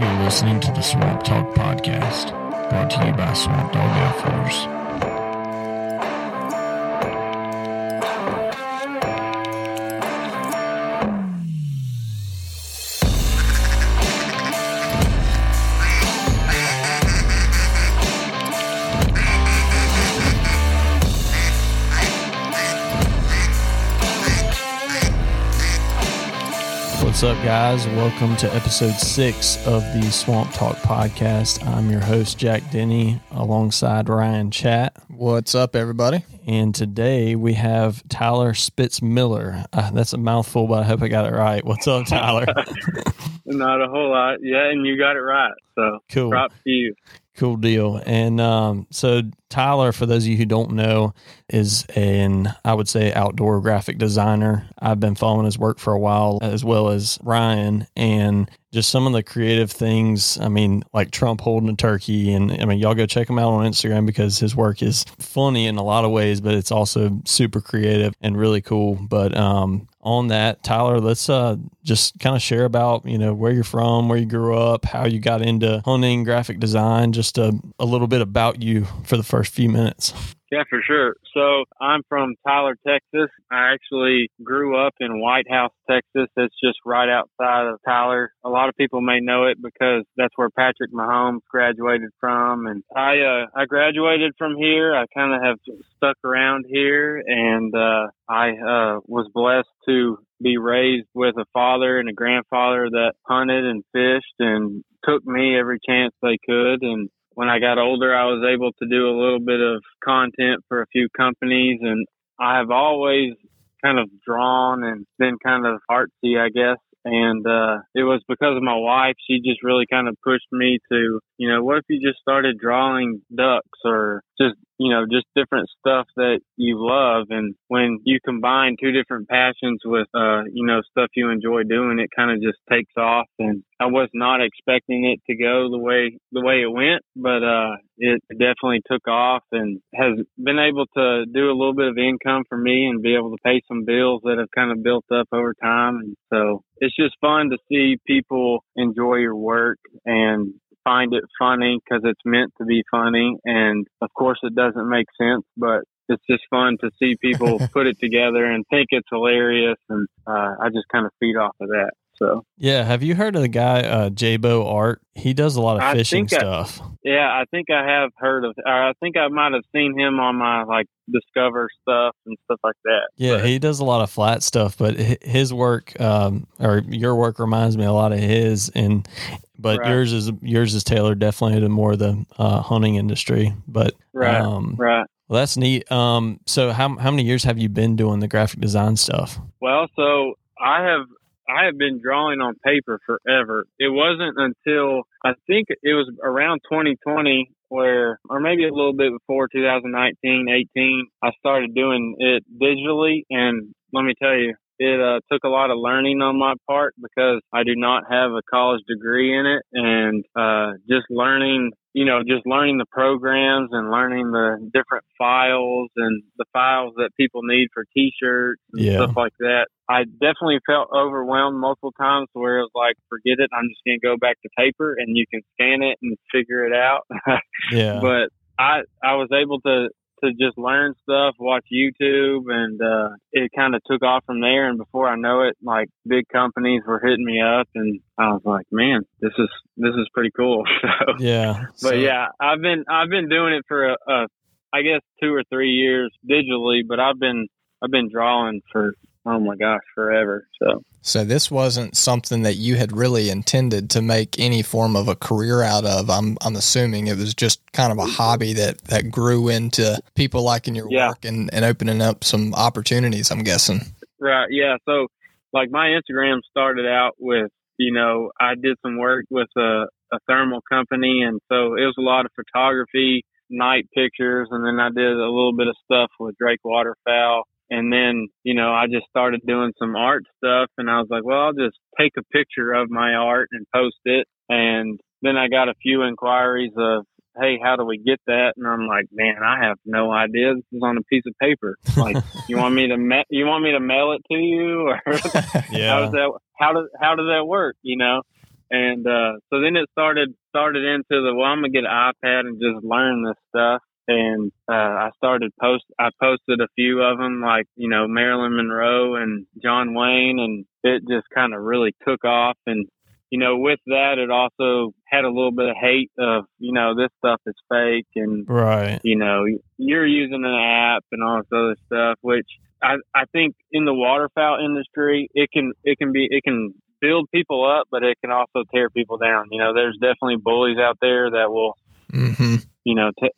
You're listening to the Swamp Talk Podcast, brought to you by Swamp Dog Outfitters. What's up, guys? Welcome to episode six of the Swamp Talk podcast. I'm your host, Jack Denny, alongside Ryan Chat. What's up, everybody? And today we have Tyler Spitzmiller. Uh, that's a mouthful, but I hope I got it right. What's up, Tyler? Not a whole lot. Yeah, and you got it right. So cool. props to you. Cool deal. And um, so Tyler, for those of you who don't know, is an I would say outdoor graphic designer. I've been following his work for a while, as well as Ryan, and just some of the creative things. I mean, like Trump holding a turkey, and I mean, y'all go check him out on Instagram because his work is funny in a lot of ways, but it's also super creative and really cool. But um, on that, Tyler, let's uh, just kind of share about you know where you're from, where you grew up, how you got into hunting, graphic design, just a, a little bit about you for the first few minutes. Yeah, for sure. So I'm from Tyler, Texas. I actually grew up in White House, Texas. That's just right outside of Tyler. A lot of people may know it because that's where Patrick Mahomes graduated from. And I, uh, I graduated from here. I kind of have stuck around here and, uh, I, uh, was blessed to be raised with a father and a grandfather that hunted and fished and took me every chance they could. And when I got older, I was able to do a little bit of content for a few companies and I have always kind of drawn and been kind of artsy, I guess. And, uh, it was because of my wife. She just really kind of pushed me to, you know, what if you just started drawing ducks or just you know, just different stuff that you love. And when you combine two different passions with, uh, you know, stuff you enjoy doing, it kind of just takes off. And I was not expecting it to go the way, the way it went, but, uh, it definitely took off and has been able to do a little bit of income for me and be able to pay some bills that have kind of built up over time. And so it's just fun to see people enjoy your work and find it funny because it's meant to be funny. And of course, it doesn't make sense, but it's just fun to see people put it together and think it's hilarious. And uh, I just kind of feed off of that. So yeah, have you heard of the guy uh, Jabo Art? He does a lot of fishing stuff. I, yeah, I think I have heard of. I think I might have seen him on my like Discover stuff and stuff like that. Yeah, but, he does a lot of flat stuff, but his work um, or your work reminds me a lot of his. And but right. yours is yours is tailored definitely to more the uh, hunting industry. But right, um, right. Well, that's neat. Um, so how how many years have you been doing the graphic design stuff? Well, so I have I have been drawing on paper forever. It wasn't until I think it was around 2020 where, or maybe a little bit before 2019, 18, I started doing it digitally. And let me tell you, it uh, took a lot of learning on my part because I do not have a college degree in it, and uh, just learning, you know, just learning the programs and learning the different files and the files that people need for T-shirts and yeah. stuff like that. I definitely felt overwhelmed multiple times where it was like, forget it, I'm just going to go back to paper, and you can scan it and figure it out. yeah. But I I was able to to just learn stuff, watch YouTube, and uh, it kind of took off from there. And before I know it, like big companies were hitting me up, and I was like, "Man, this is this is pretty cool." so, yeah, but yeah, I've been I've been doing it for a, a, I guess two or three years digitally, but I've been I've been drawing for oh my gosh, forever. So so this wasn't something that you had really intended to make any form of a career out of. I'm I'm assuming it was just kind of a hobby that that grew into people liking your yeah. work and and opening up some opportunities. I'm guessing. Right. Yeah. So like my Instagram started out with you know I did some work with a a thermal company, and so it was a lot of photography, night pictures, and then I did a little bit of stuff with Drake Waterfowl and then, you know, I just started doing some art stuff and I was like, well, I'll just take a picture of my art and post it. And then I got a few inquiries of, Hey, how do we get that? And I'm like, man, I have no idea. This is on a piece of paper. Like, you want me to, ma- you want me to mail it to you or yeah. how does that, how does, how does that work? You know? And uh, so then it started started into the well, I'm gonna get an iPad and just learn this stuff. And uh, I started post. I posted a few of them, like you know Marilyn Monroe and John Wayne, and it just kind of really took off. And you know, with that, it also had a little bit of hate of, you know, this stuff is fake and, right. you know, you're using an app and all this other stuff, which I, I think in the waterfowl industry, it can, it can be, it can build people up, but it can also tear people down. You know, there's definitely bullies out there that will, mm-hmm. you know, t-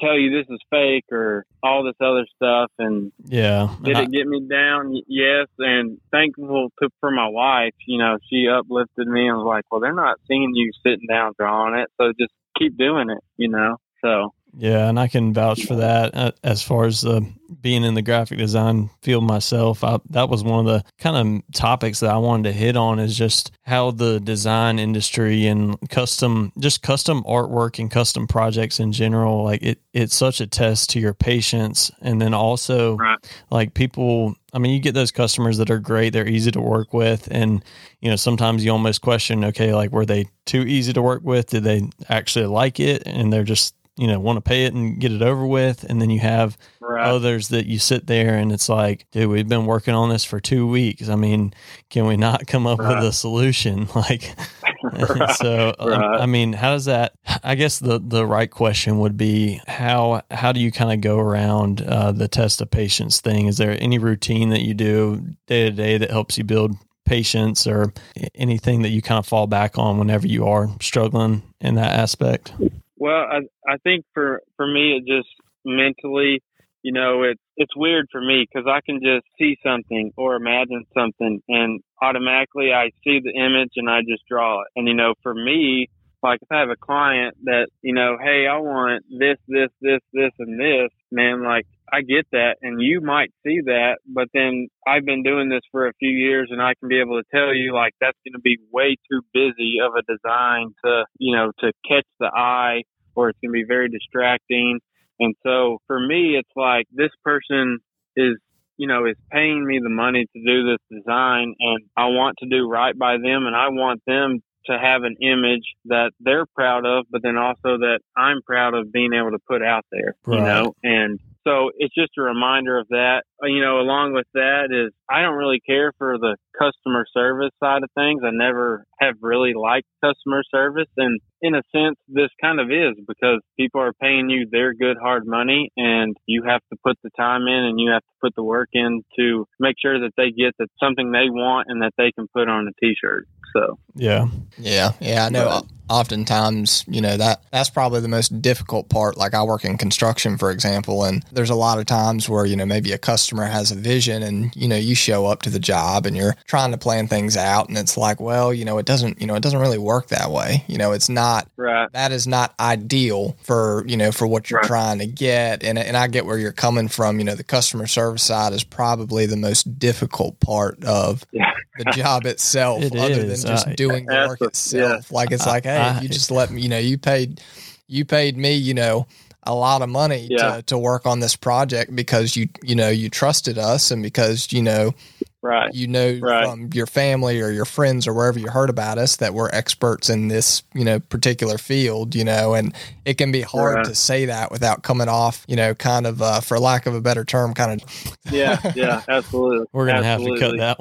tell you this is fake or all this other stuff and yeah. did it get me down? Yes and thankful to for my wife you know she uplifted me and was like well they're not seeing you sitting down drawing it so just keep doing it you know? So yeah, and I can vouch for that uh, as far as the being in the graphic design field myself. I, that was one of the kind of topics that I wanted to hit on is just how the design industry and custom, just custom artwork and custom projects in general, like it, it's such a test to your patience. And then also right. like people, I mean, you get those customers that are great. They're easy to work with. And, you know, sometimes you almost question, okay, like, were they too easy to work with? Did they actually like it? And they're just, you know want to pay it and get it over with and then you have right. others that you sit there and it's like dude we've been working on this for two weeks i mean can we not come up right. with a solution like right. so um, i mean how does that i guess the the right question would be how how do you kind of go around uh, the test of patience thing is there any routine that you do day to day that helps you build patience or anything that you kind of fall back on whenever you are struggling in that aspect well, I I think for for me it just mentally, you know, it's it's weird for me because I can just see something or imagine something, and automatically I see the image and I just draw it. And you know, for me, like if I have a client that you know, hey, I want this, this, this, this, and this, man, like I get that, and you might see that, but then I've been doing this for a few years, and I can be able to tell you like that's going to be way too busy of a design to you know to catch the eye, or it's going to be very distracting. And so for me, it's like this person is you know is paying me the money to do this design, and I want to do right by them, and I want them to have an image that they're proud of, but then also that I'm proud of being able to put out there, right. you know, and so it's just a reminder of that. Uh, you know, along with that is I don't really care for the customer service side of things. I never have really liked customer service. And in a sense, this kind of is because people are paying you their good hard money and you have to put the time in and you have to put the work in to make sure that they get that something they want and that they can put on a t-shirt. So, yeah. Yeah. Yeah. I know. But, oftentimes, you know, that that's probably the most difficult part. Like I work in construction, for example, and there's a lot of times where, you know, maybe a customer has a vision and, you know, you show up to the job and you're trying to plan things out and it's like, well, you know, it doesn't, you know, it doesn't really work that way. You know, it's not right. that is not ideal for, you know, for what you're right. trying to get. And and I get where you're coming from. You know, the customer service side is probably the most difficult part of yeah. the job itself, it other is. than just uh, doing the work itself. Yeah. Like it's like, hey, I, you just let me, you know, you paid, you paid me, you know, a lot of money yeah. to, to work on this project because you, you know, you trusted us and because, you know, right you know right. from your family or your friends or wherever you heard about us that we're experts in this you know particular field you know and it can be hard right. to say that without coming off you know kind of uh, for lack of a better term kind of yeah yeah absolutely we're gonna absolutely. have to cut that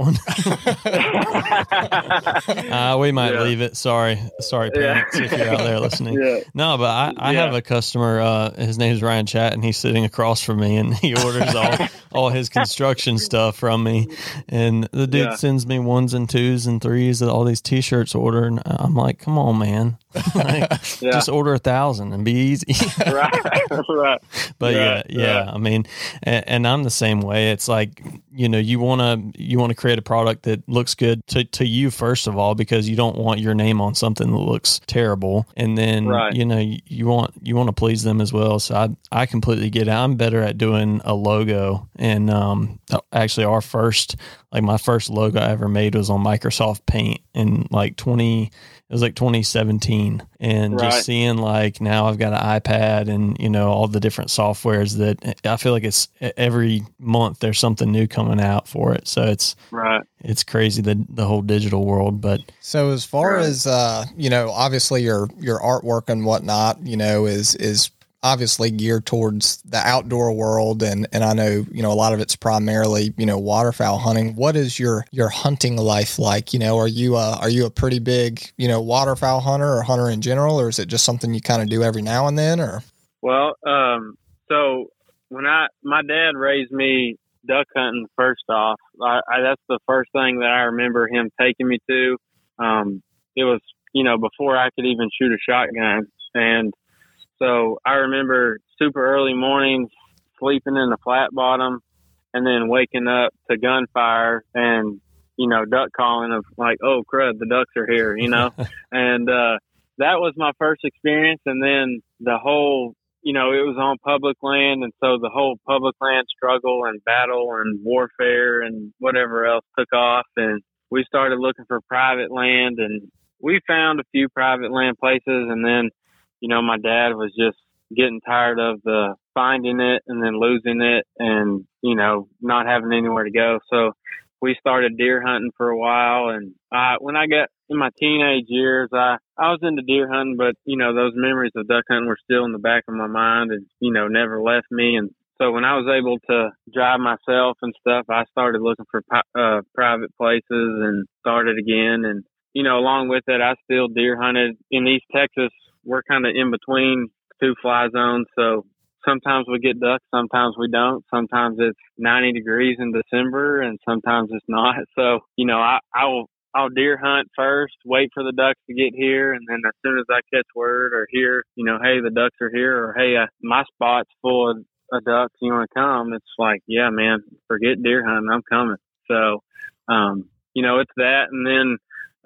one uh, we might yeah. leave it sorry sorry parents yeah. if you're out there listening yeah. no but i, I have a customer uh, his name is ryan chat and he's sitting across from me and he orders all all his construction stuff from me and the dude Yeah. sends me ones and twos and threes of all these t-shirts ordered and i'm like come on man Like, Yeah. just order a thousand and be easy. Right right. But yeah Right, yeah. right. i mean and, and i'm the same way. It's like you know you want to you want to create a product that looks good to, to you first of all because you don't want your name on something that looks terrible. And then Right. you know you, you want you want to please them as well. So i i completely get it. I'm better at doing a logo. And um actually our first like my first logo I ever made was on Microsoft Paint in like 20 it was like 2017 and Right. just seeing like now I've got an iPad and you know all the different softwares that I feel like it's every month there's something new coming out for it so it's Right. it's crazy the the whole digital world but So as far Right. as uh, you know, obviously your your artwork and whatnot, you know, is is obviously geared towards the outdoor world and and I know, you know, a lot of it's primarily, you know, waterfowl hunting. What is your your hunting life like? You know, are you uh are you a pretty big, you know, waterfowl hunter or hunter in general or is it just something you kind of do every now and then or Well, um, so when I my dad raised me duck hunting first off, I, I, that's the first thing that I remember him taking me to. Um, it was you know before I could even shoot a shotgun, and so I remember super early mornings sleeping in the flat bottom, and then waking up to gunfire and you know duck calling of like oh crud the ducks are here you know? And uh that was my first experience and then the whole you know it was on public land and so the whole public land struggle and battle and warfare and whatever else took off and we started looking for private land and we found a few private land places and then you know my dad was just getting tired of the finding it and then losing it and you know not having anywhere to go. So we started deer hunting for a while and I when I got in my teenage years I I was into deer hunting but you know those memories of duck hunting were still in the back of my mind and you know never left me. And so when I was able to drive myself and stuff I started looking for uh private places and started again. And you know along with it I still deer hunted in East Texas we're kind of in between two fly zones so sometimes we get ducks, sometimes we don't. Sometimes it's 90 degrees in December and sometimes it's not. So, you know, I, I will, I'll deer hunt first, wait for the ducks to get here. And then as soon as I catch word or hear, you know, hey, the ducks are here or hey, uh, my spot's full of, of ducks, you want to come? It's like, yeah, man, forget deer hunting. I'm coming. So, um, you know, it's that. And then,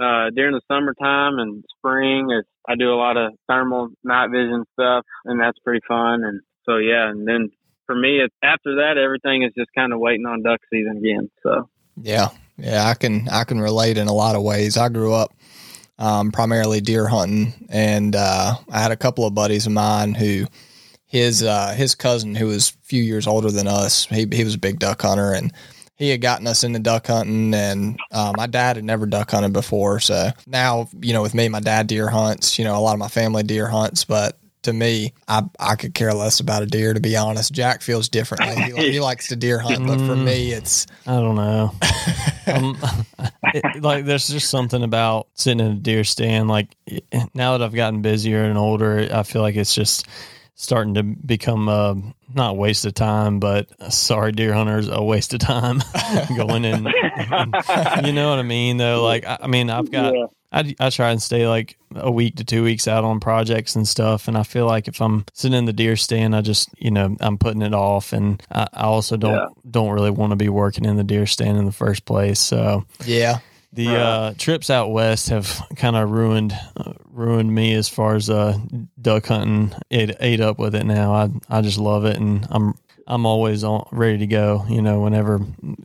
uh, during the summertime and spring, it's, I do a lot of thermal night vision stuff and that's pretty fun. And, so yeah, and then for me, it's, after that, everything is just kind of waiting on duck season again. So Yeah, yeah, I can I can relate in a lot of ways. I grew up um, primarily deer hunting, and uh, I had a couple of buddies of mine who his uh, his cousin, who was a few years older than us, he he was a big duck hunter, and he had gotten us into duck hunting. And uh, my dad had never duck hunted before, so now you know with me, my dad deer hunts. You know, a lot of my family deer hunts, but to me, I I could care less about a deer. To be honest, Jack feels differently. He, he likes to deer hunt, but for me, it's I don't know. um, it, like, there's just something about sitting in a deer stand. Like, now that I've gotten busier and older, I feel like it's just starting to become a not a waste of time, but uh, sorry, deer hunters, a waste of time going in. you know what I mean? Though, like, I, I mean, I've got. yeah, I, I try and stay like a week to two weeks out on projects and stuff. And I feel like if I'm sitting in the deer stand, I just, you know, I'm putting it off. And I, I also don't, Yeah. don't really want to be working in the deer stand in the first place. So yeah. The Right. uh, trips out west have kind of ruined, uh, ruined me as far as uh, duck hunting. It ate up with it now. I, I just love it. And I'm, I'm always on, ready to go. You know, whenever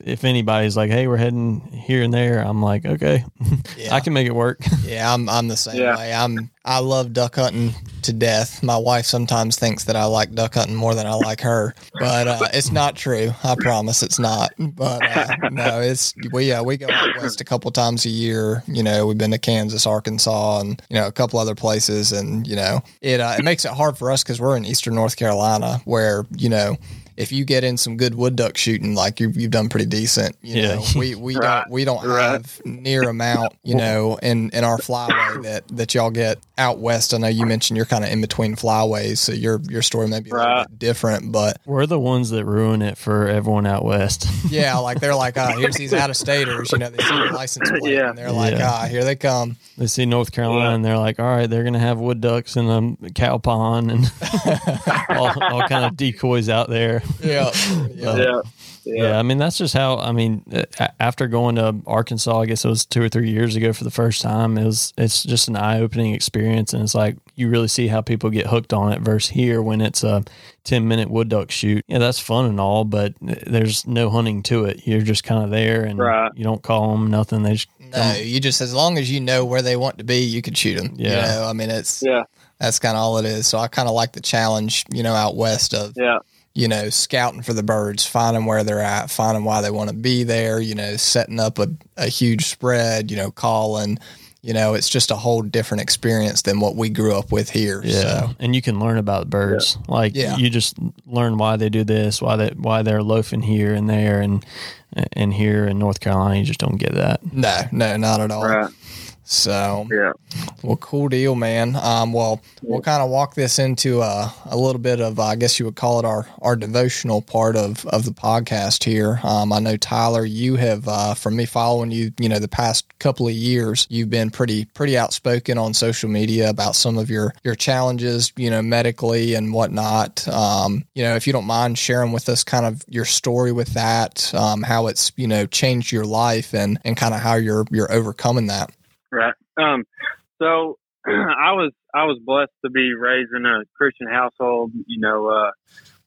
if anybody's like, "Hey, we're heading here and there," I'm like, "Okay, Yeah. I can make it work." Yeah, I'm I'm the same Yeah. way. I'm I love duck hunting to death. My wife sometimes thinks that I like duck hunting more than I like her, but uh, it's not true. I promise it's not. But uh, no, it's we uh, we go out west a couple times a year. You know, we've been to Kansas, Arkansas, and you know a couple other places, and you know it uh, it makes it hard for us because we're in Eastern North Carolina, where you know. If you get in some good wood duck shooting, like you've, you've done pretty decent, you Yeah. know, we, we Right. don't we don't Right. have near amount, you know, in in our flyway that that y'all get out west. I know you mentioned you're kind of in between flyways, so your your story may be a little Right. bit different, but We're the ones that ruin it for everyone out west. yeah, like they're like, ah, here's these out of staters, you know, they see the license plate Yeah. and they're like, Yeah. ah, here they come. they see North Carolina Yeah. and they're like, all right, they're going to have wood ducks and a cow pond and all, all kind of decoys out there. Yeah, yeah, yeah, yeah, Yeah. I mean, that's just how, I mean, uh, after going to Arkansas, I guess it was two or three years ago for the first time, it was, it's just an eye opening experience. And it's like, you really see how people get hooked on it versus here when it's a 10 minute wood duck shoot. Yeah, that's fun and all, but uh, there's no hunting to it. You're just kind of there and right. you don't call them nothing. They just no, come. you just as long as you know where they want to be, you can shoot them. Yeah, you know, I mean it's yeah, that's kind of all it is. So I kind of like the challenge, you know, out west of yeah you know, scouting for the birds, finding where they're at, finding why they want to be there, you know, setting up a, a huge spread, you know, calling, you know, it's just a whole different experience than what we grew up with here. Yeah. So. And you can learn about birds. Yeah. Like yeah. you just learn why they do this, why they why they're loafing here and there and and here in North Carolina you just don't get that. No, no, not at all. Right. So yeah, well, cool deal, man. Um, well, we'll kind of walk this into a, a little bit of, I guess you would call it our our devotional part of of the podcast here. Um, I know Tyler, you have uh, from me following you, you know, the past couple of years, you've been pretty pretty outspoken on social media about some of your your challenges, you know, medically and whatnot. Um, you know, if you don't mind sharing with us kind of your story with that, um, how it's you know changed your life and and kind of how you're you're overcoming that. Right. Um, so I was I was blessed to be raised in a Christian household. You know, uh,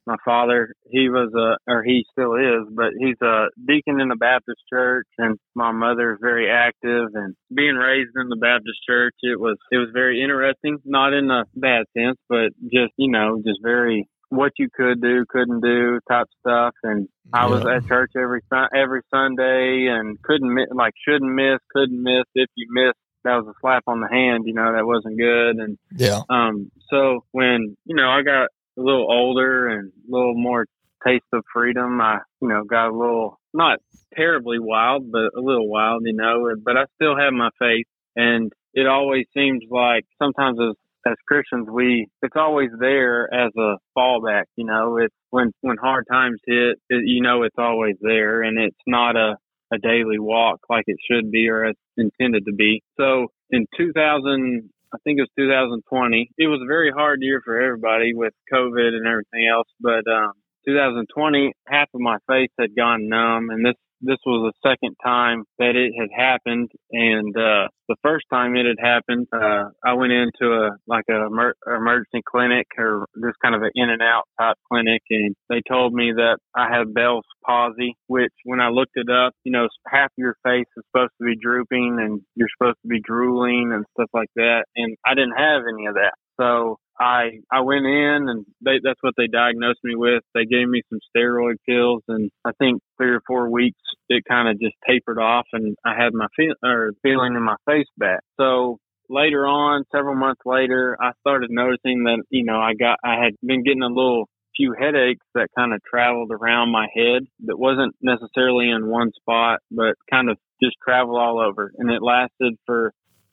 my father he was a or he still is, but he's a deacon in the Baptist church, and my mother is very active. And being raised in the Baptist church, it was it was very interesting, not in a bad sense, but just you know, just very what you could do, couldn't do type stuff. And I was at church every every Sunday and couldn't miss, like shouldn't miss, couldn't miss. If you missed, that was a slap on the hand. You know that wasn't good. And yeah. Um. So when you know I got a little older and a little more taste of freedom, I you know got a little not terribly wild, but a little wild. You know, but I still have my faith. And it always seems like sometimes as as Christians, we it's always there as a fallback. You know, it's when when hard times hit, it, you know, it's always there, and it's not a a daily walk like it should be or as intended to be. So in 2000, I think it was 2020. It was a very hard year for everybody with COVID and everything else, but um, 2020, half of my face had gone numb, and this this was the second time that it had happened and uh the first time it had happened uh i went into a like a emer- emergency clinic or just kind of an in and out type clinic and they told me that i had bell's palsy which when i looked it up you know half your face is supposed to be drooping and you're supposed to be drooling and stuff like that and i didn't have any of that. So I I went in and they, that's what they diagnosed me with. They gave me some steroid pills, and I think three or four weeks it kind of just tapered off, and I had my feel or feeling in my face back. So later on, several months later, I started noticing that you know I got I had been getting a little few headaches that kind of traveled around my head that wasn't necessarily in one spot, but kind of just traveled all over, and it lasted for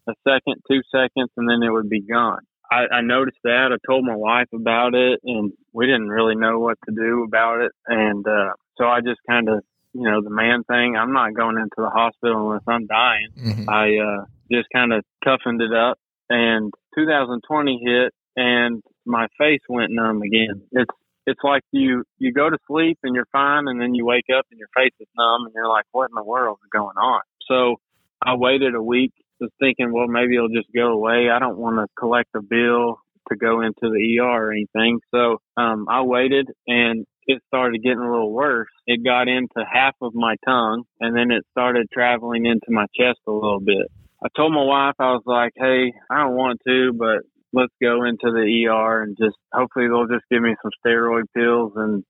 a second, two seconds, and then it would be gone. I, I noticed that. I told my wife about it, and we didn't really know what to do about it. And uh, so I just kind of, you know, the man thing. I'm not going into the hospital unless I'm dying. Mm-hmm. I uh, just kind of toughened it up. And 2020 hit, and my face went numb again. It's it's like you you go to sleep and you're fine, and then you wake up and your face is numb, and you're like, what in the world is going on? So I waited a week was thinking, well, maybe it'll just go away. I don't want to collect a bill to go into the ER or anything. So um, I waited and it started getting a little worse. It got into half of my tongue and then it started traveling into my chest a little bit. I told my wife, I was like, hey, I don't want to, but let's go into the ER and just hopefully they'll just give me some steroid pills and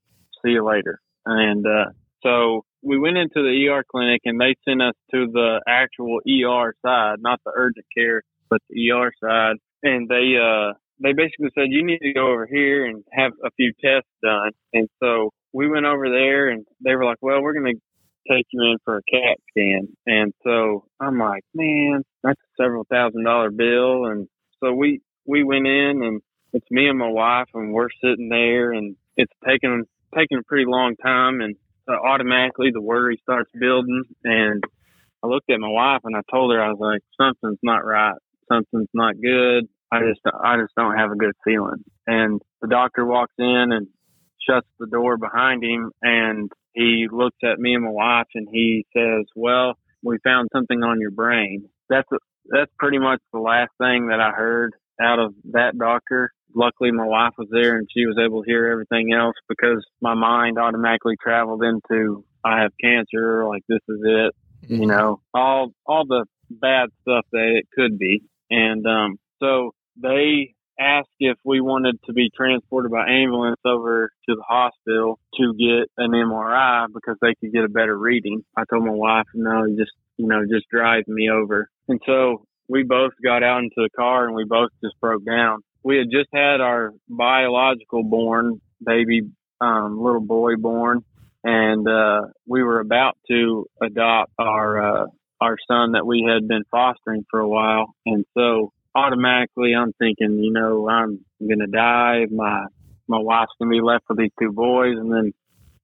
see you later. And uh, so we went into the ER clinic and they sent us to the actual ER side, not the urgent care, but the ER side. And they, uh, they basically said, you need to go over here and have a few tests done. And so we went over there and they were like, well, we're going to take you in for a CAT scan. And so I'm like, man, that's a several thousand dollar bill. And so we, we went in and it's me and my wife and we're sitting there and it's taken, taken a pretty long time. And automatically the worry starts building. And I looked at my wife and I told her I was like, something's not right. Something's not good. I just I just don't have a good feeling. And the doctor walks in and shuts the door behind him and he looks at me and my wife and he says, "Well, we found something on your brain." That's that's pretty much the last thing that I heard out of that doctor. Luckily, my wife was there and she was able to hear everything else because my mind automatically traveled into I have cancer, like this is it, mm-hmm. you know, all all the bad stuff that it could be. And um, so they asked if we wanted to be transported by ambulance over to the hospital to get an MRI because they could get a better reading. I told my wife, no, just, you know, just drive me over. And so we both got out into the car and we both just broke down. We had just had our biological born baby, um, little boy born and, uh, we were about to adopt our, uh, our son that we had been fostering for a while. And so automatically I'm thinking, you know, I'm gonna die. My my wife's gonna be left with these two boys, and then,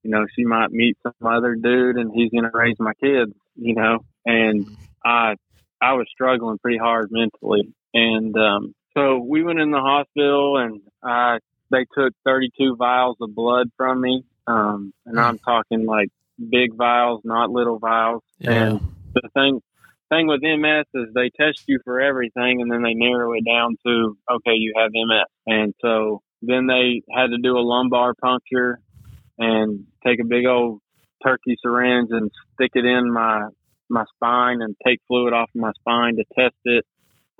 you know, she might meet some other dude, and he's gonna raise my kids. You know, and I I was struggling pretty hard mentally, and um, so we went in the hospital, and I they took 32 vials of blood from me, um, and I'm talking like big vials, not little vials. Yeah. And the thing thing with MS is they test you for everything and then they narrow it down to, okay, you have MS. And so then they had to do a lumbar puncture and take a big old turkey syringe and stick it in my, my spine and take fluid off of my spine to test it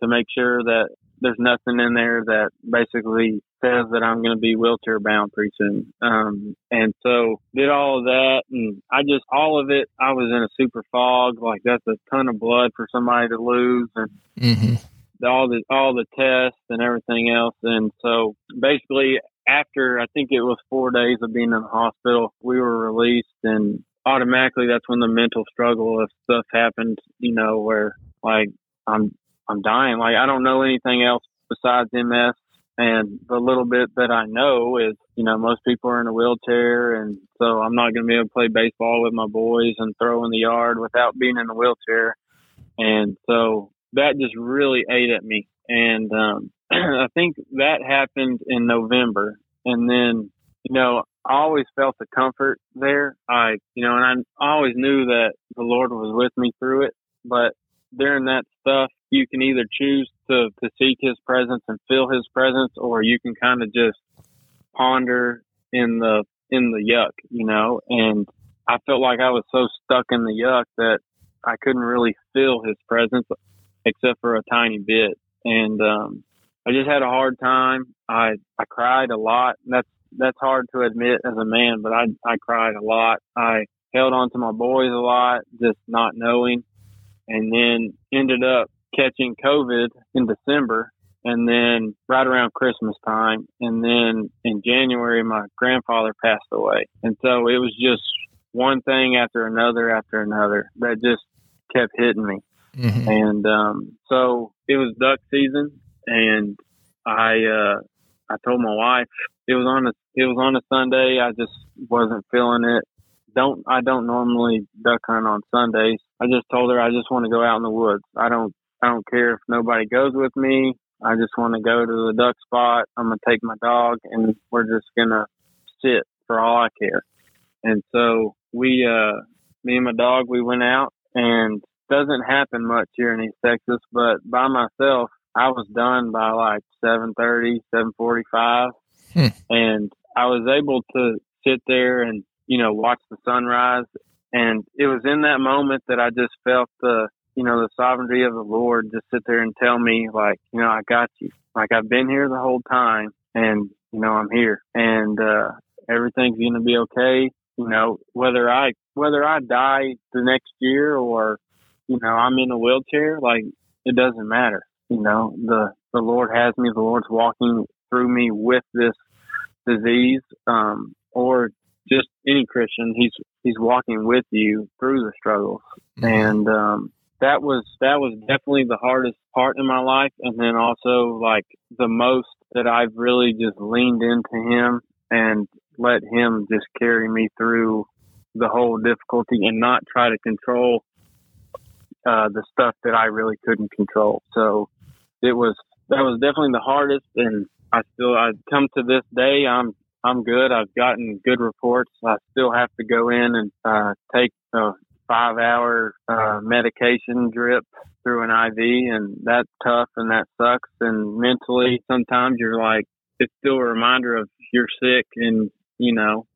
to make sure that there's nothing in there that basically says that I'm going to be wheelchair bound pretty soon. Um, and so did all of that and I just, all of it, I was in a super fog. Like that's a ton of blood for somebody to lose and mm-hmm. all the, all the tests and everything else. And so basically after I think it was four days of being in the hospital, we were released and automatically that's when the mental struggle of stuff happened, you know, where like I'm, I'm dying. Like I don't know anything else besides MS and the little bit that I know is, you know, most people are in a wheelchair. And so I'm not going to be able to play baseball with my boys and throw in the yard without being in a wheelchair. And so that just really ate at me. And um, I think that happened in November. And then, you know, I always felt the comfort there. I, you know, and I always knew that the Lord was with me through it. But during that stuff, you can either choose to, to seek his presence and feel his presence, or you can kind of just ponder in the, in the yuck, you know, and I felt like I was so stuck in the yuck that I couldn't really feel his presence except for a tiny bit. And, um, I just had a hard time. I, I cried a lot. That's, that's hard to admit as a man, but I, I cried a lot. I held on to my boys a lot, just not knowing and then ended up catching COVID in December and then right around Christmas time. And then in January, my grandfather passed away. And so it was just one thing after another after another that just kept hitting me. Mm-hmm. And um, so it was duck season, and I uh, I told my wife it was on a it was on a Sunday. I just wasn't feeling it. Don't I don't normally duck hunt on Sundays. I just told her I just want to go out in the woods. I don't I don't care if nobody goes with me. I just want to go to the duck spot. I'm gonna take my dog and we're just gonna sit for all I care. And so we uh me and my dog we went out and doesn't happen much here in East Texas, but by myself I was done by like seven thirty, seven forty five hmm. and I was able to sit there and, you know, watch the sunrise and it was in that moment that I just felt the, you know, the sovereignty of the Lord just sit there and tell me like, you know, I got you. Like I've been here the whole time and, you know, I'm here and, uh, everything's going to be okay. You know, whether I, whether I die the next year or, you know, I'm in a wheelchair, like it doesn't matter. You know, the, the Lord has me, the Lord's walking through me with this disease, um, or just any Christian, he's he's walking with you through the struggles, mm-hmm. and um, that was that was definitely the hardest part in my life, and then also like the most that I've really just leaned into him and let him just carry me through the whole difficulty and not try to control uh, the stuff that I really couldn't control. So it was that was definitely the hardest, and I still I come to this day I'm I'm good. I've gotten good reports. I still have to go in and uh, take a five hour uh, medication drip through an IV, and that's tough and that sucks. And mentally, sometimes you're like, it's still a reminder of you're sick, and you know,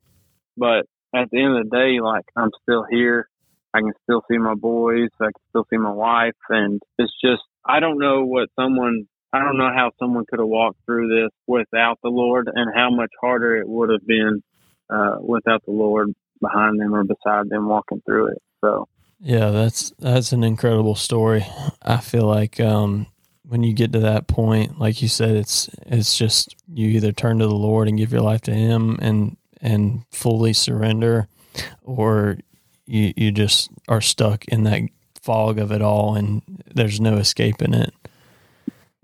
but at the end of the day, like I'm still here. I can still see my boys. I can still see my wife, and it's just I don't know what someone I don't know how someone could have walked through this without the Lord, and how much harder it would have been uh, without the Lord behind them or beside them walking through it. So yeah, that's that's an incredible story. I feel like um, when you get to that point, like you said, it's it's just you either turn to the Lord and give your life to Him and and fully surrender, or you you just are stuck in that fog of it all, and there's no escaping it.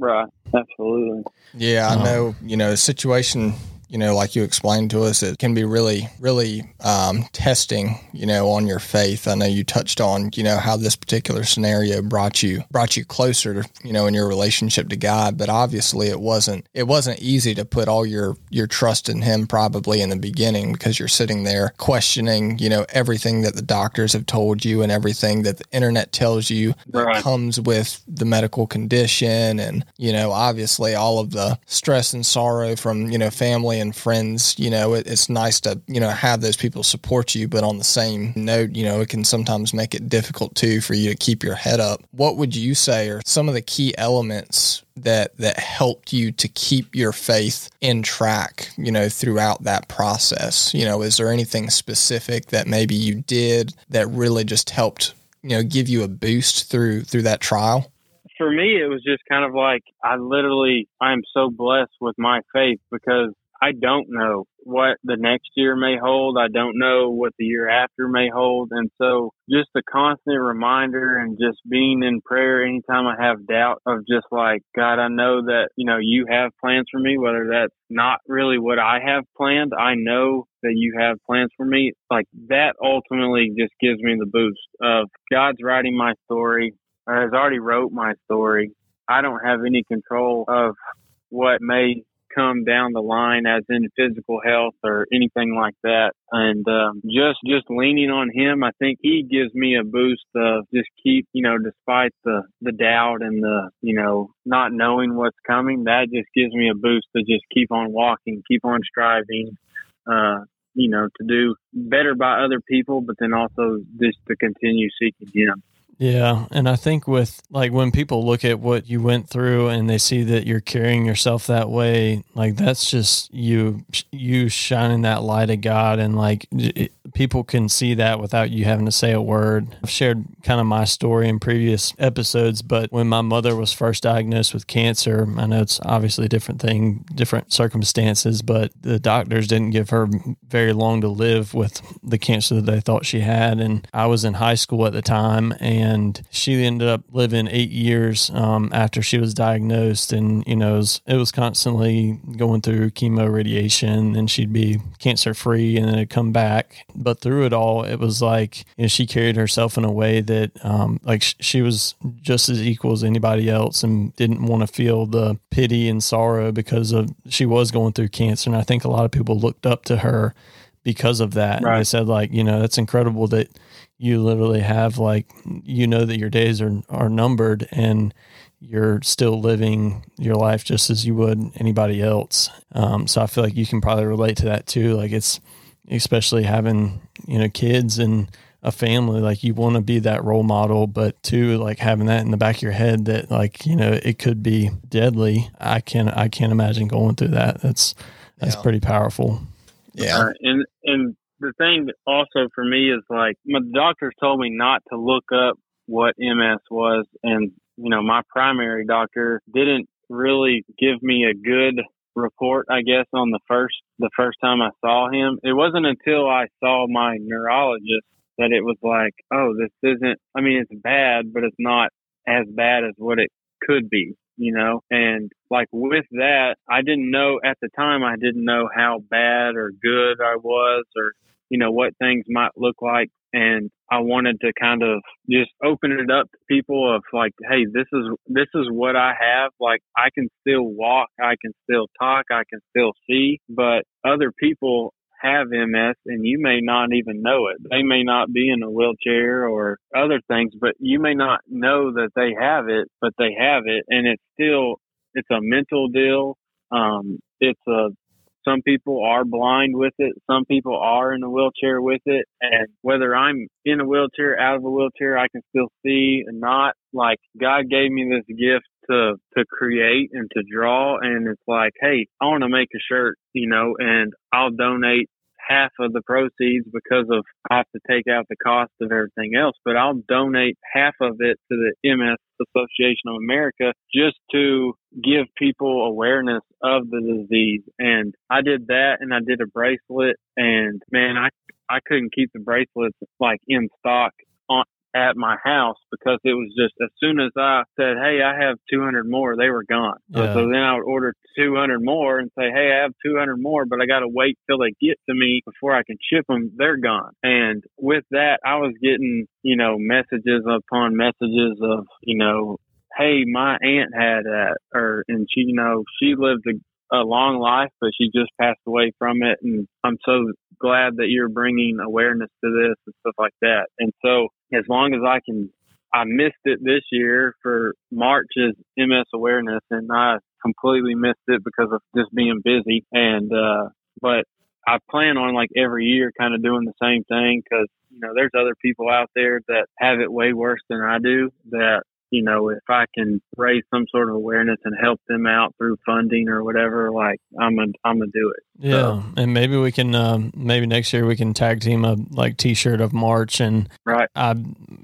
Right. Absolutely. Yeah, I uh-huh. know. You know, the situation you know, like you explained to us, it can be really, really um, testing, you know, on your faith. I know you touched on, you know, how this particular scenario brought you brought you closer, to, you know, in your relationship to God. But obviously, it wasn't it wasn't easy to put all your your trust in Him probably in the beginning because you're sitting there questioning, you know, everything that the doctors have told you and everything that the internet tells you right. comes with the medical condition, and you know, obviously, all of the stress and sorrow from you know family and friends, you know, it, it's nice to, you know, have those people support you. But on the same note, you know, it can sometimes make it difficult too for you to keep your head up. What would you say are some of the key elements that that helped you to keep your faith in track you know throughout that process you know is there anything specific that maybe you did that really just helped you know give you a boost through through that trial for me it was just kind of like i literally i'm so blessed with my faith because I don't know what the next year may hold. I don't know what the year after may hold. And so just a constant reminder and just being in prayer anytime I have doubt of just like, God, I know that, you know, you have plans for me, whether that's not really what I have planned. I know that you have plans for me. Like that ultimately just gives me the boost of God's writing my story or has already wrote my story. I don't have any control of what may come down the line as in physical health or anything like that. And um, just just leaning on him, I think he gives me a boost of just keep, you know, despite the the doubt and the, you know, not knowing what's coming, that just gives me a boost to just keep on walking, keep on striving. Uh, you know, to do better by other people, but then also just to continue seeking Him. Yeah. And I think with like when people look at what you went through and they see that you're carrying yourself that way, like that's just you, you shining that light of God. And like it, people can see that without you having to say a word. I've shared kind of my story in previous episodes, but when my mother was first diagnosed with cancer, I know it's obviously a different thing, different circumstances, but the doctors didn't give her very long to live with the cancer that they thought she had. And I was in high school at the time and and she ended up living eight years um, after she was diagnosed. And you know, it was, it was constantly going through chemo, radiation, and she'd be cancer free, and then it'd come back. But through it all, it was like you know, she carried herself in a way that um, like sh- she was just as equal as anybody else, and didn't want to feel the pity and sorrow because of she was going through cancer. And I think a lot of people looked up to her because of that. Right. They said like, you know, that's incredible that you literally have like you know that your days are are numbered and you're still living your life just as you would anybody else. Um, so I feel like you can probably relate to that too. Like it's especially having you know kids and a family like you want to be that role model but too like having that in the back of your head that like you know it could be deadly i can't i can't imagine going through that that's that's yeah. pretty powerful yeah uh, and and the thing also for me is like my doctors told me not to look up what MS was, and you know my primary doctor didn't really give me a good report, I guess, on the first the first time I saw him. It wasn't until I saw my neurologist that it was like, oh, this isn't. I mean, it's bad, but it's not as bad as what it could be you know and like with that i didn't know at the time i didn't know how bad or good i was or you know, what things might look like. And I wanted to kind of just open it up to people of like, hey, this is this is what I have. Like I can still walk, I can still talk, I can still see, but other people have MS and you may not even know it. They may not be in a wheelchair or other things, but you may not know that they have it, but they have it. And it's still, it's a mental deal. Um, it's a some people are blind with it. Some people are in a wheelchair with it. And whether I'm in a wheelchair, out of a wheelchair, I can still see and not like God gave me this gift to, to create and to draw. And it's like, Hey, I want to make a shirt, you know, and I'll donate half of the proceeds because of I have to take out the cost of everything else, but I'll donate half of it to the MS Association of America just to give people awareness of the disease. And I did that and I did a bracelet and man, I I couldn't keep the bracelets like in stock at my house because it was just as soon as I said, Hey, I have 200 more, they were gone. Yeah. So then I would order 200 more and say, Hey, I have 200 more, but I got to wait till they get to me before I can ship them. They're gone. And with that, I was getting, you know, messages upon messages of, you know, Hey, my aunt had that, or, and she, you know, she lived a a long life, but she just passed away from it. And I'm so glad that you're bringing awareness to this and stuff like that. And so as long as I can, I missed it this year for March's MS awareness and I completely missed it because of just being busy. And, uh, but I plan on like every year kind of doing the same thing because, you know, there's other people out there that have it way worse than I do that you know, if I can raise some sort of awareness and help them out through funding or whatever, like I'm gonna I'm gonna do it. Yeah, so, and maybe we can um, maybe next year we can tag team a like T-shirt of March, and right. I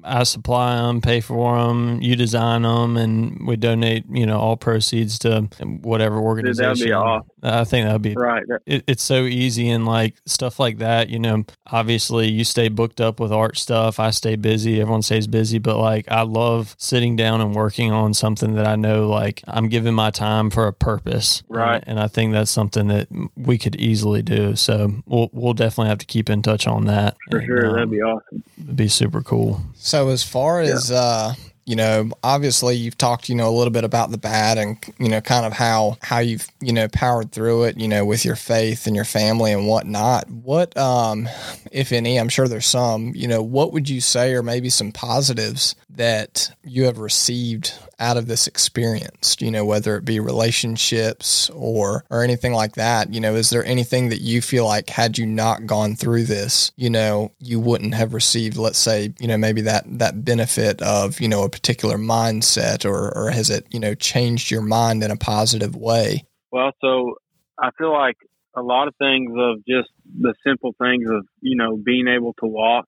I supply them, pay for them, you design them, and we donate you know all proceeds to whatever organization. Dude, that'd be awesome. I think that'd be right. It, it's so easy and like stuff like that. You know, obviously you stay booked up with art stuff. I stay busy. Everyone stays busy, but like I love sitting down and working on something that I know like I'm giving my time for a purpose. Right. And, and I think that's something that we could could easily do. So we'll we'll definitely have to keep in touch on that. For and, sure, um, that'd be awesome. It'd be super cool. So as far as yeah. uh you know, obviously you've talked, you know, a little bit about the bad and, you know, kind of how, how you've, you know, powered through it, you know, with your faith and your family and whatnot. What, um, if any, I'm sure there's some, you know, what would you say are maybe some positives that you have received out of this experience, you know, whether it be relationships or or anything like that, you know, is there anything that you feel like had you not gone through this, you know, you wouldn't have received, let's say, you know, maybe that that benefit of, you know, a particular mindset or or has it, you know, changed your mind in a positive way? Well, so I feel like a lot of things of just the simple things of, you know, being able to walk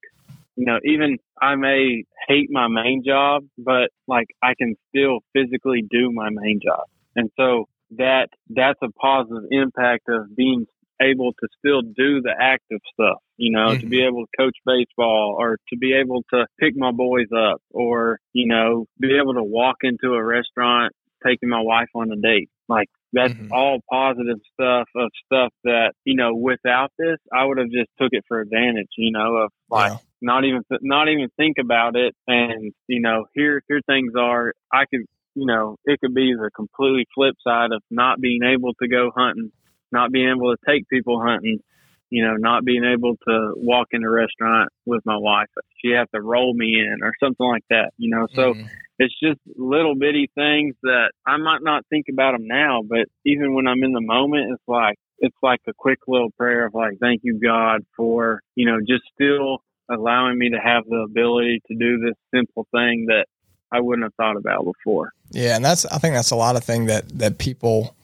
you know, even I may hate my main job, but like I can still physically do my main job. And so that, that's a positive impact of being able to still do the active stuff, you know, mm-hmm. to be able to coach baseball or to be able to pick my boys up or, you know, be able to walk into a restaurant taking my wife on a date. Like that's mm-hmm. all positive stuff of stuff that, you know, without this, I would have just took it for advantage, you know, of like, yeah not even not even think about it and you know here here things are. I could you know it could be the completely flip side of not being able to go hunting not being able to take people hunting you know not being able to walk in a restaurant with my wife. She have to roll me in or something like that you know? So mm-hmm. it's just little bitty things that i might not think about them now but even when i'm in the moment it's like it's like a quick little prayer of like thank you god for you know just still allowing me to have the ability to do this simple thing that I wouldn't have thought about before. Yeah, and that's I think that's a lot of thing that that people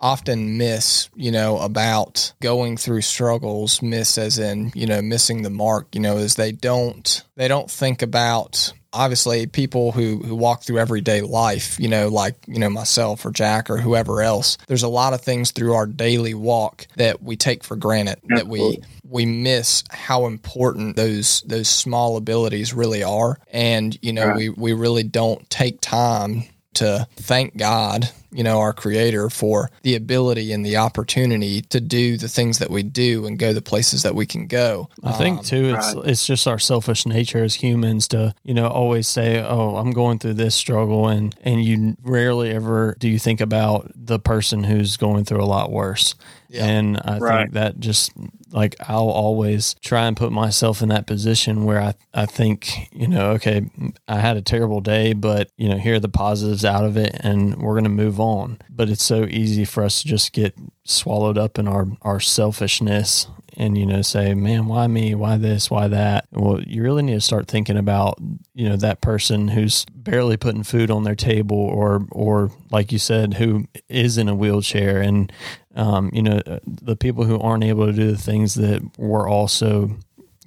often miss, you know, about going through struggles, miss as in, you know, missing the mark, you know, is they don't they don't think about obviously people who who walk through everyday life, you know, like, you know, myself or Jack or whoever else. There's a lot of things through our daily walk that we take for granted Absolutely. that we we miss how important those those small abilities really are and you know right. we we really don't take time to thank God, you know, our creator for the ability and the opportunity to do the things that we do and go the places that we can go. I think um, too it's right. it's just our selfish nature as humans to, you know, always say, "Oh, I'm going through this struggle," and and you rarely ever do you think about the person who's going through a lot worse. Yeah. And I right. think that just like I'll always try and put myself in that position where I, I think, you know, okay, I had a terrible day, but, you know, here are the positives out of it and we're going to move on. But it's so easy for us to just get swallowed up in our, our selfishness and you know say man why me? Why this? Why that? Well you really need to start thinking about you know that person who's barely putting food on their table or or like you said who is in a wheelchair and um, you know the people who aren't able to do the things that we're also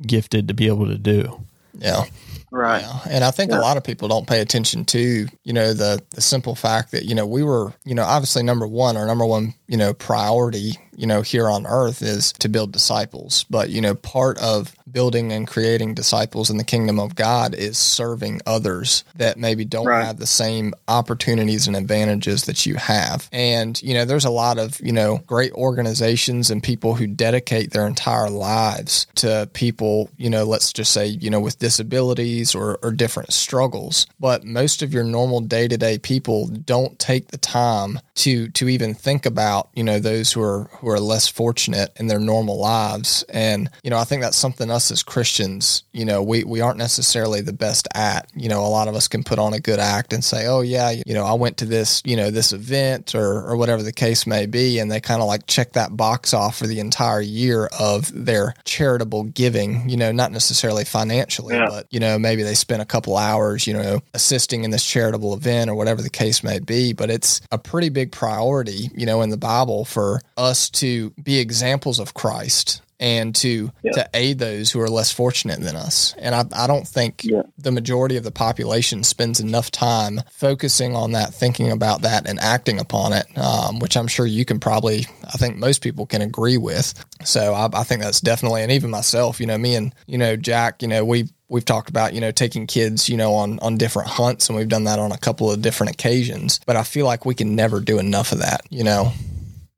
gifted to be able to do yeah Right. Yeah. And I think yeah. a lot of people don't pay attention to, you know, the the simple fact that, you know, we were, you know, obviously number one, our number one, you know, priority, you know, here on earth is to build disciples. But, you know, part of building and creating disciples in the kingdom of God is serving others that maybe don't right. have the same opportunities and advantages that you have. And, you know, there's a lot of, you know, great organizations and people who dedicate their entire lives to people, you know, let's just say, you know, with disabilities or, or different struggles. But most of your normal day to day people don't take the time to to even think about, you know, those who are who are less fortunate in their normal lives. And, you know, I think that's something us as Christians, you know, we, we aren't necessarily the best at. You know, a lot of us can put on a good act and say, oh, yeah, you know, I went to this, you know, this event or, or whatever the case may be. And they kind of like check that box off for the entire year of their charitable giving, you know, not necessarily financially, yeah. but, you know, maybe they spent a couple hours, you know, assisting in this charitable event or whatever the case may be. But it's a pretty big priority, you know, in the Bible for us to be examples of Christ and to yeah. to aid those who are less fortunate than us. And I, I don't think yeah. the majority of the population spends enough time focusing on that, thinking about that, and acting upon it, um, which I'm sure you can probably, I think most people can agree with. So I, I think that's definitely, and even myself, you know, me and you know Jack, you know, we we've talked about you know taking kids you know on on different hunts and we've done that on a couple of different occasions but i feel like we can never do enough of that you know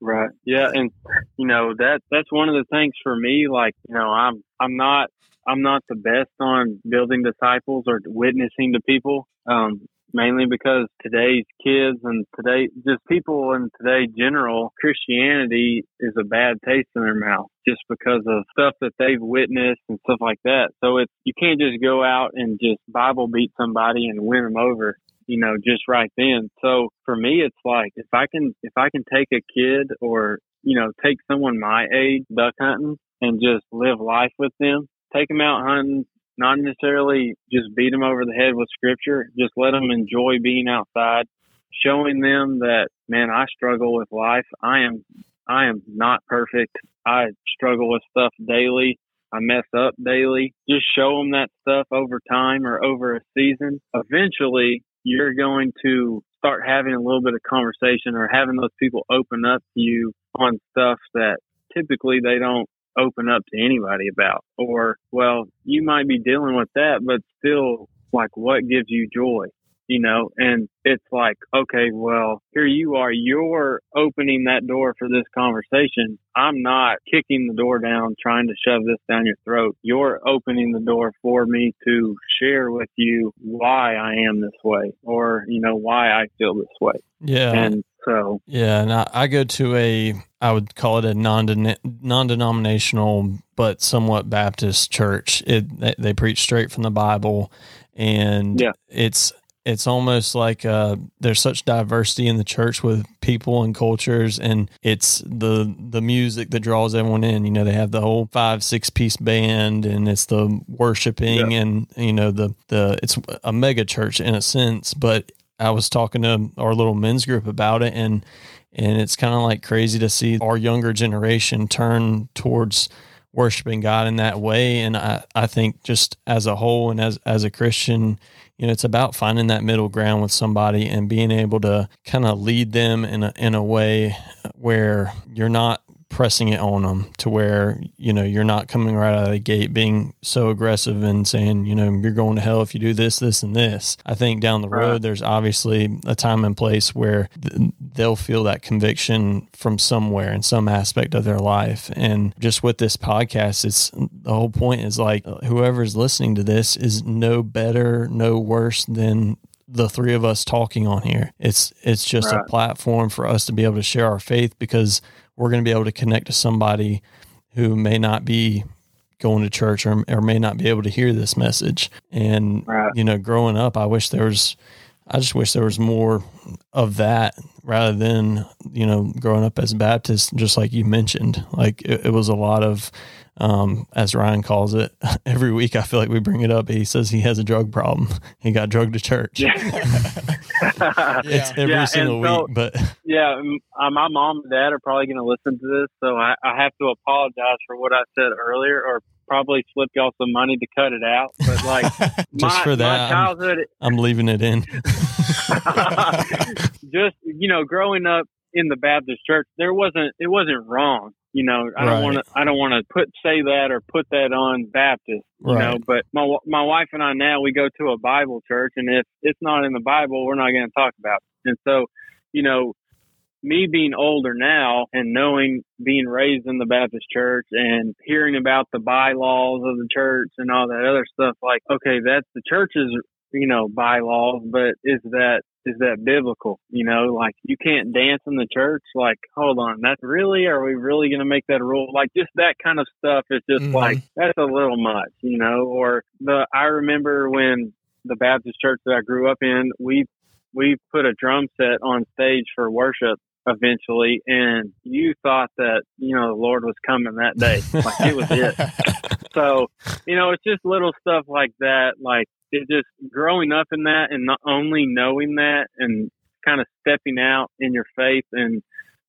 Right. Yeah, and you know that that's one of the things for me. Like you know, I'm I'm not I'm not the best on building disciples or witnessing to people. Um, mainly because today's kids and today just people in today general Christianity is a bad taste in their mouth just because of stuff that they've witnessed and stuff like that. So it's you can't just go out and just Bible beat somebody and win them over you know, just right then. So for me, it's like if I can, if I can take a kid or, you know, take someone my age duck hunting and just live life with them, take them out hunting, not necessarily just beat them over the head with scripture, just let them enjoy being outside, showing them that, man, I struggle with life. I am, I am not perfect. I struggle with stuff daily. I mess up daily. Just show them that stuff over time or over a season. Eventually, you're going to start having a little bit of conversation or having those people open up to you on stuff that typically they don't open up to anybody about. Or, well, you might be dealing with that, but still, like, what gives you joy? You know, and it's like, okay, well, here you are, you're opening that door for this conversation. I'm not kicking the door down, trying to shove this down your throat. You're opening the door for me to share with you why I am this way or, you know, why I feel this way. Yeah. And so, yeah, and I, I go to a, I would call it a non non denominational but somewhat Baptist church. It they, they preach straight from the Bible, and yeah. it's it's almost like uh, there's such diversity in the church with people and cultures, and it's the the music that draws everyone in. You know, they have the whole five six piece band, and it's the worshiping, yeah. and you know the the it's a mega church in a sense. But I was talking to our little men's group about it, and and it's kind of like crazy to see our younger generation turn towards worshiping God in that way. And I, I think just as a whole and as, as a Christian, you know, it's about finding that middle ground with somebody and being able to kind of lead them in a, in a way where you're not pressing it on them to where you know you're not coming right out of the gate being so aggressive and saying you know you're going to hell if you do this this and this i think down the road there's obviously a time and place where th- they'll feel that conviction from somewhere in some aspect of their life and just with this podcast it's the whole point is like whoever's listening to this is no better no worse than the three of us talking on here. It's it's just right. a platform for us to be able to share our faith because we're going to be able to connect to somebody who may not be going to church or, or may not be able to hear this message. And, right. you know, growing up, I wish there was, I just wish there was more of that rather than, you know, growing up as a Baptist, just like you mentioned. Like it, it was a lot of, um, as Ryan calls it, every week I feel like we bring it up. He says he has a drug problem. He got drugged to church. Yeah. it's every yeah, single so, week, but yeah, uh, my mom and dad are probably going to listen to this, so I, I have to apologize for what I said earlier, or probably slip y'all some money to cut it out. But like just my, for that, childhood, I'm, I'm leaving it in. just you know, growing up in the Baptist church, there wasn't it wasn't wrong. You know, I don't want to I don't want to put say that or put that on Baptist. You right. know, but my my wife and I now we go to a Bible church, and if it's not in the Bible, we're not going to talk about it. And so, you know, me being older now and knowing being raised in the Baptist church and hearing about the bylaws of the church and all that other stuff, like, okay, that's the church's, you know, bylaws, but is that is that biblical? You know, like you can't dance in the church. Like, hold on, that's really, are we really going to make that a rule? Like, just that kind of stuff is just mm-hmm. like, that's a little much, you know, or the, I remember when the Baptist church that I grew up in, we, we put a drum set on stage for worship eventually and you thought that you know the lord was coming that day like it was it so you know it's just little stuff like that like it just growing up in that and not only knowing that and kind of stepping out in your faith and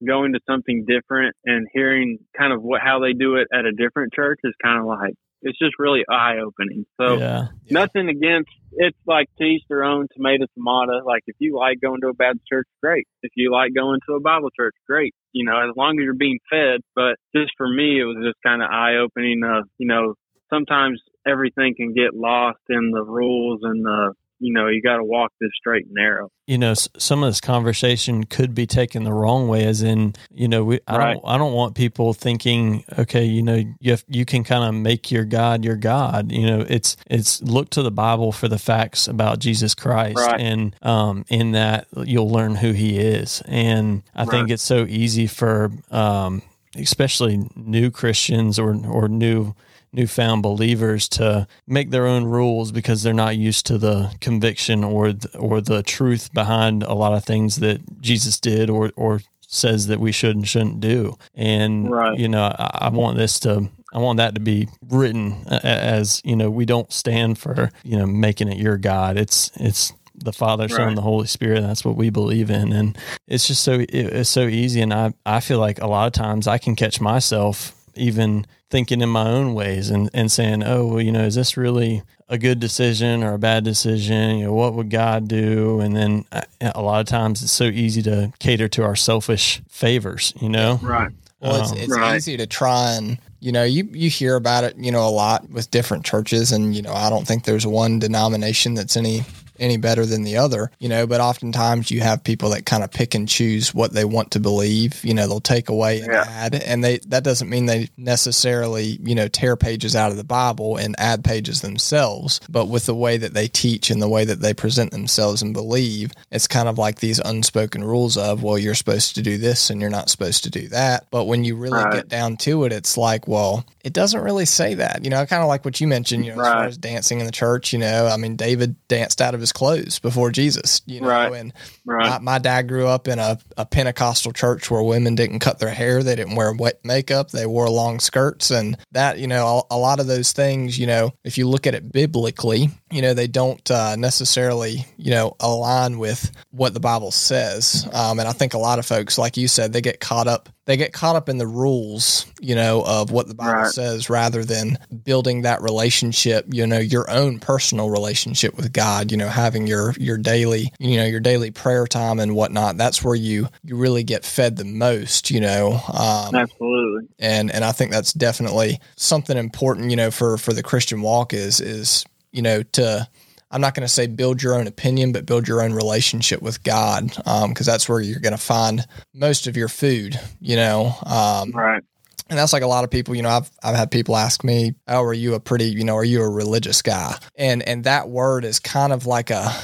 going to something different and hearing kind of what how they do it at a different church is kind of like it's just really eye opening. So yeah. nothing against it's like to each their own tomato tomato. Like if you like going to a Baptist church, great. If you like going to a Bible church, great. You know, as long as you're being fed. But just for me it was just kind of eye opening of, you know, sometimes everything can get lost in the rules and the you know you got to walk this straight and narrow you know some of this conversation could be taken the wrong way as in you know we, i right. don't i don't want people thinking okay you know you have, you can kind of make your god your god you know it's it's look to the bible for the facts about jesus christ right. and um in that you'll learn who he is and i right. think it's so easy for um especially new christians or or new newfound believers to make their own rules because they're not used to the conviction or the, or the truth behind a lot of things that Jesus did or or says that we should and shouldn't do. And right. you know, I, I want this to I want that to be written as you know we don't stand for you know making it your God. It's it's the Father, Son, right. the Holy Spirit. That's what we believe in, and it's just so it's so easy. And I I feel like a lot of times I can catch myself even thinking in my own ways and, and saying, oh, well, you know, is this really a good decision or a bad decision? You know, what would God do? And then uh, a lot of times it's so easy to cater to our selfish favors, you know? Right. Well, it's, um, it's right. easy to try and, you know, you, you hear about it, you know, a lot with different churches. And, you know, I don't think there's one denomination that's any any better than the other, you know, but oftentimes you have people that kind of pick and choose what they want to believe. You know, they'll take away and yeah. add, and they that doesn't mean they necessarily, you know, tear pages out of the Bible and add pages themselves, but with the way that they teach and the way that they present themselves and believe, it's kind of like these unspoken rules of, well, you're supposed to do this and you're not supposed to do that. But when you really right. get down to it, it's like, well, it doesn't really say that. You know, I kind of like what you mentioned, you know, right. as far as dancing in the church, you know, I mean, David danced out of his clothes before Jesus, you know, right. and right. My, my, dad grew up in a, a Pentecostal church where women didn't cut their hair. They didn't wear wet makeup. They wore long skirts and that, you know, a, a lot of those things, you know, if you look at it biblically, you know, they don't uh, necessarily, you know, align with what the Bible says. Um, and I think a lot of folks, like you said, they get caught up they get caught up in the rules, you know, of what the Bible right. says rather than building that relationship, you know, your own personal relationship with God, you know, having your your daily, you know, your daily prayer time and whatnot. That's where you you really get fed the most, you know. Um, Absolutely. And and I think that's definitely something important, you know, for for the Christian walk is is you know to I'm not going to say build your own opinion, but build your own relationship with God, because um, that's where you're going to find most of your food. You know, um, right. And that's like a lot of people, you know, I've I've had people ask me, "Oh, are you a pretty, you know, are you a religious guy?" And and that word is kind of like a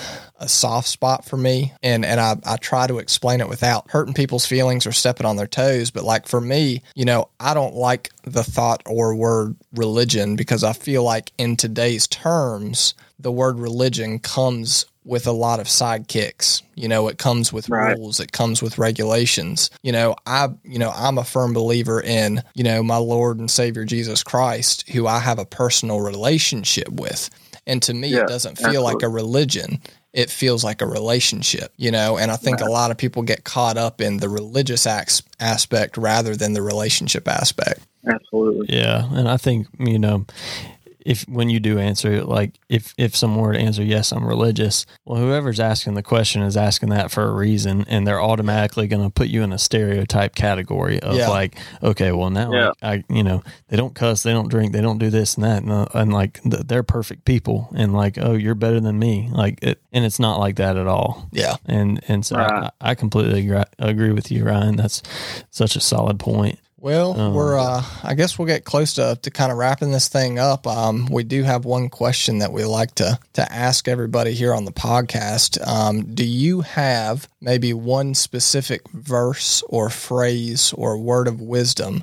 a soft spot for me. And, and I, I try to explain it without hurting people's feelings or stepping on their toes. But like for me, you know, I don't like the thought or word religion because I feel like in today's terms, the word religion comes with a lot of sidekicks. You know, it comes with right. rules, it comes with regulations. You know, I you know, I'm a firm believer in, you know, my Lord and Savior Jesus Christ, who I have a personal relationship with. And to me yeah, it doesn't feel absolutely. like a religion. It feels like a relationship, you know, and I think right. a lot of people get caught up in the religious acts, aspect rather than the relationship aspect. Absolutely. Yeah. And I think, you know, if when you do answer like if if someone were to answer yes i'm religious well whoever's asking the question is asking that for a reason and they're automatically going to put you in a stereotype category of yeah. like okay well now yeah. I, I, you know they don't cuss they don't drink they don't do this and that and, uh, and like they're perfect people and like oh you're better than me like it and it's not like that at all yeah and and so right. I, I completely agree, agree with you ryan that's such a solid point well, um, we're uh, I guess we'll get close to, to kind of wrapping this thing up. Um, we do have one question that we like to to ask everybody here on the podcast. Um, do you have maybe one specific verse or phrase or word of wisdom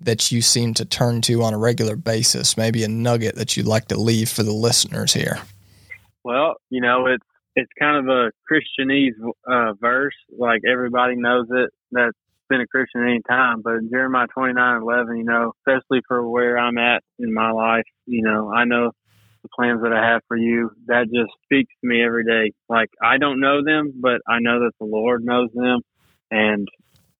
that you seem to turn to on a regular basis? Maybe a nugget that you'd like to leave for the listeners here. Well, you know, it's it's kind of a Christianese uh, verse, like everybody knows it. That's been a Christian any time, but Jeremiah 29 11, you know, especially for where I'm at in my life, you know, I know the plans that I have for you. That just speaks to me every day. Like, I don't know them, but I know that the Lord knows them. And,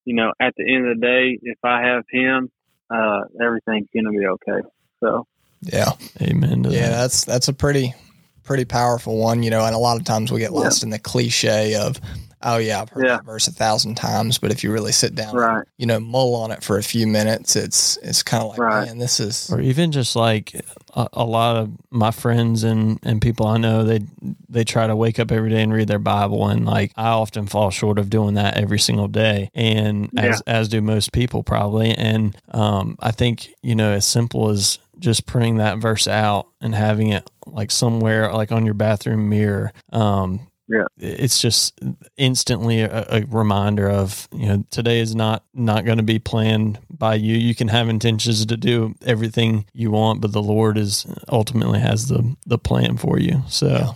you know, at the end of the day, if I have Him, uh, everything's going to be okay. So, yeah. Amen. yeah, that. that's, that's a pretty, pretty powerful one, you know, and a lot of times we get lost yeah. in the cliche of, oh yeah, I've heard yeah. that verse a thousand times, but if you really sit down, right. and, you know, mull on it for a few minutes, it's it's kind of like, right. man, this is, or even just like a, a, lot of my friends and and people I know, they they try to wake up every day and read their Bible, and like I often fall short of doing that every single day, and yeah. as as do most people probably, and um, I think you know, as simple as just printing that verse out and having it like somewhere like on your bathroom mirror um, yeah. It's just instantly a, a, reminder of you know today is not not going to be planned by you. You can have intentions to do everything you want but the lord is ultimately has the the plan for you. So yeah.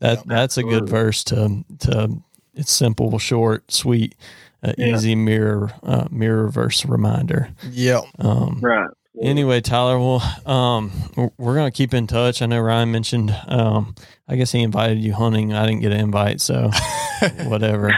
that yeah, that's absolutely. a good verse to to it's simple short sweet uh, yeah. easy mirror uh, mirror verse reminder. Yeah. Um, right Anyway, Tyler, well, um, we're gonna keep in touch. I know Ryan mentioned, um, I guess he invited you hunting. I didn't get an invite, so whatever.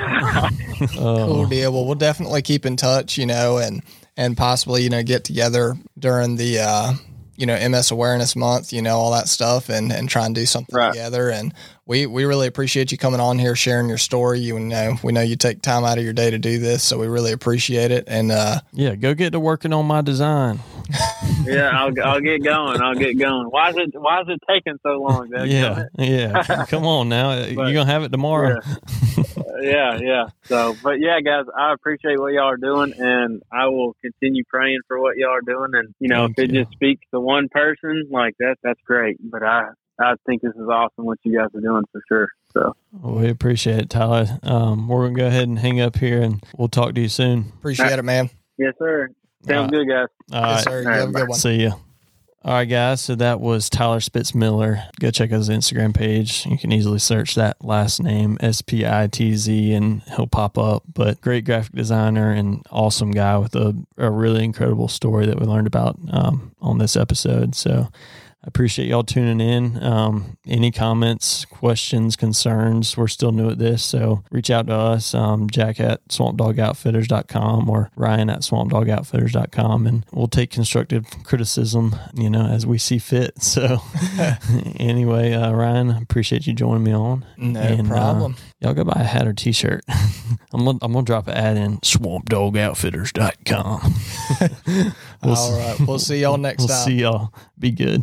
cool uh, deal. Well, we'll definitely keep in touch, you know, and and possibly you know get together during the uh, you know MS Awareness Month, you know all that stuff, and and try and do something right. together. And we we really appreciate you coming on here, sharing your story. You know, we know you take time out of your day to do this, so we really appreciate it. And uh, yeah, go get to working on my design. yeah, I'll I'll get going. I'll get going. Why is it Why is it taking so long? Doug? Yeah, yeah. Come on now, but, you're gonna have it tomorrow. Yeah. yeah, yeah. So, but yeah, guys, I appreciate what y'all are doing, and I will continue praying for what y'all are doing. And you know, Thank if it you. just speaks to one person, like that, that's great. But I I think this is awesome what you guys are doing for sure. So well, we appreciate it, Tyler. Um, we're gonna go ahead and hang up here, and we'll talk to you soon. Appreciate right. it, man. Yes, sir. Sounds good, guys. All yes, sir. You have a good one. See you. All right, guys. So that was Tyler Spitzmiller. Go check out his Instagram page. You can easily search that last name, S P I T Z, and he'll pop up. But great graphic designer and awesome guy with a, a really incredible story that we learned about um, on this episode. So I appreciate y'all tuning in. Um, any comments, questions, concerns, we're still new at this. So reach out to us, um, Jack at swampdogoutfitters.com or Ryan at swampdogoutfitters.com, and we'll take constructive criticism, you know, as we see fit. So anyway, uh, Ryan, appreciate you joining me on. No and, uh, problem. Uh, y'all go buy a hat or t-shirt. I'm gonna, I'm gonna drop an ad in swampdogoutfitters.com. we'll All right. We'll see y'all next we'll time. See y'all. Be good.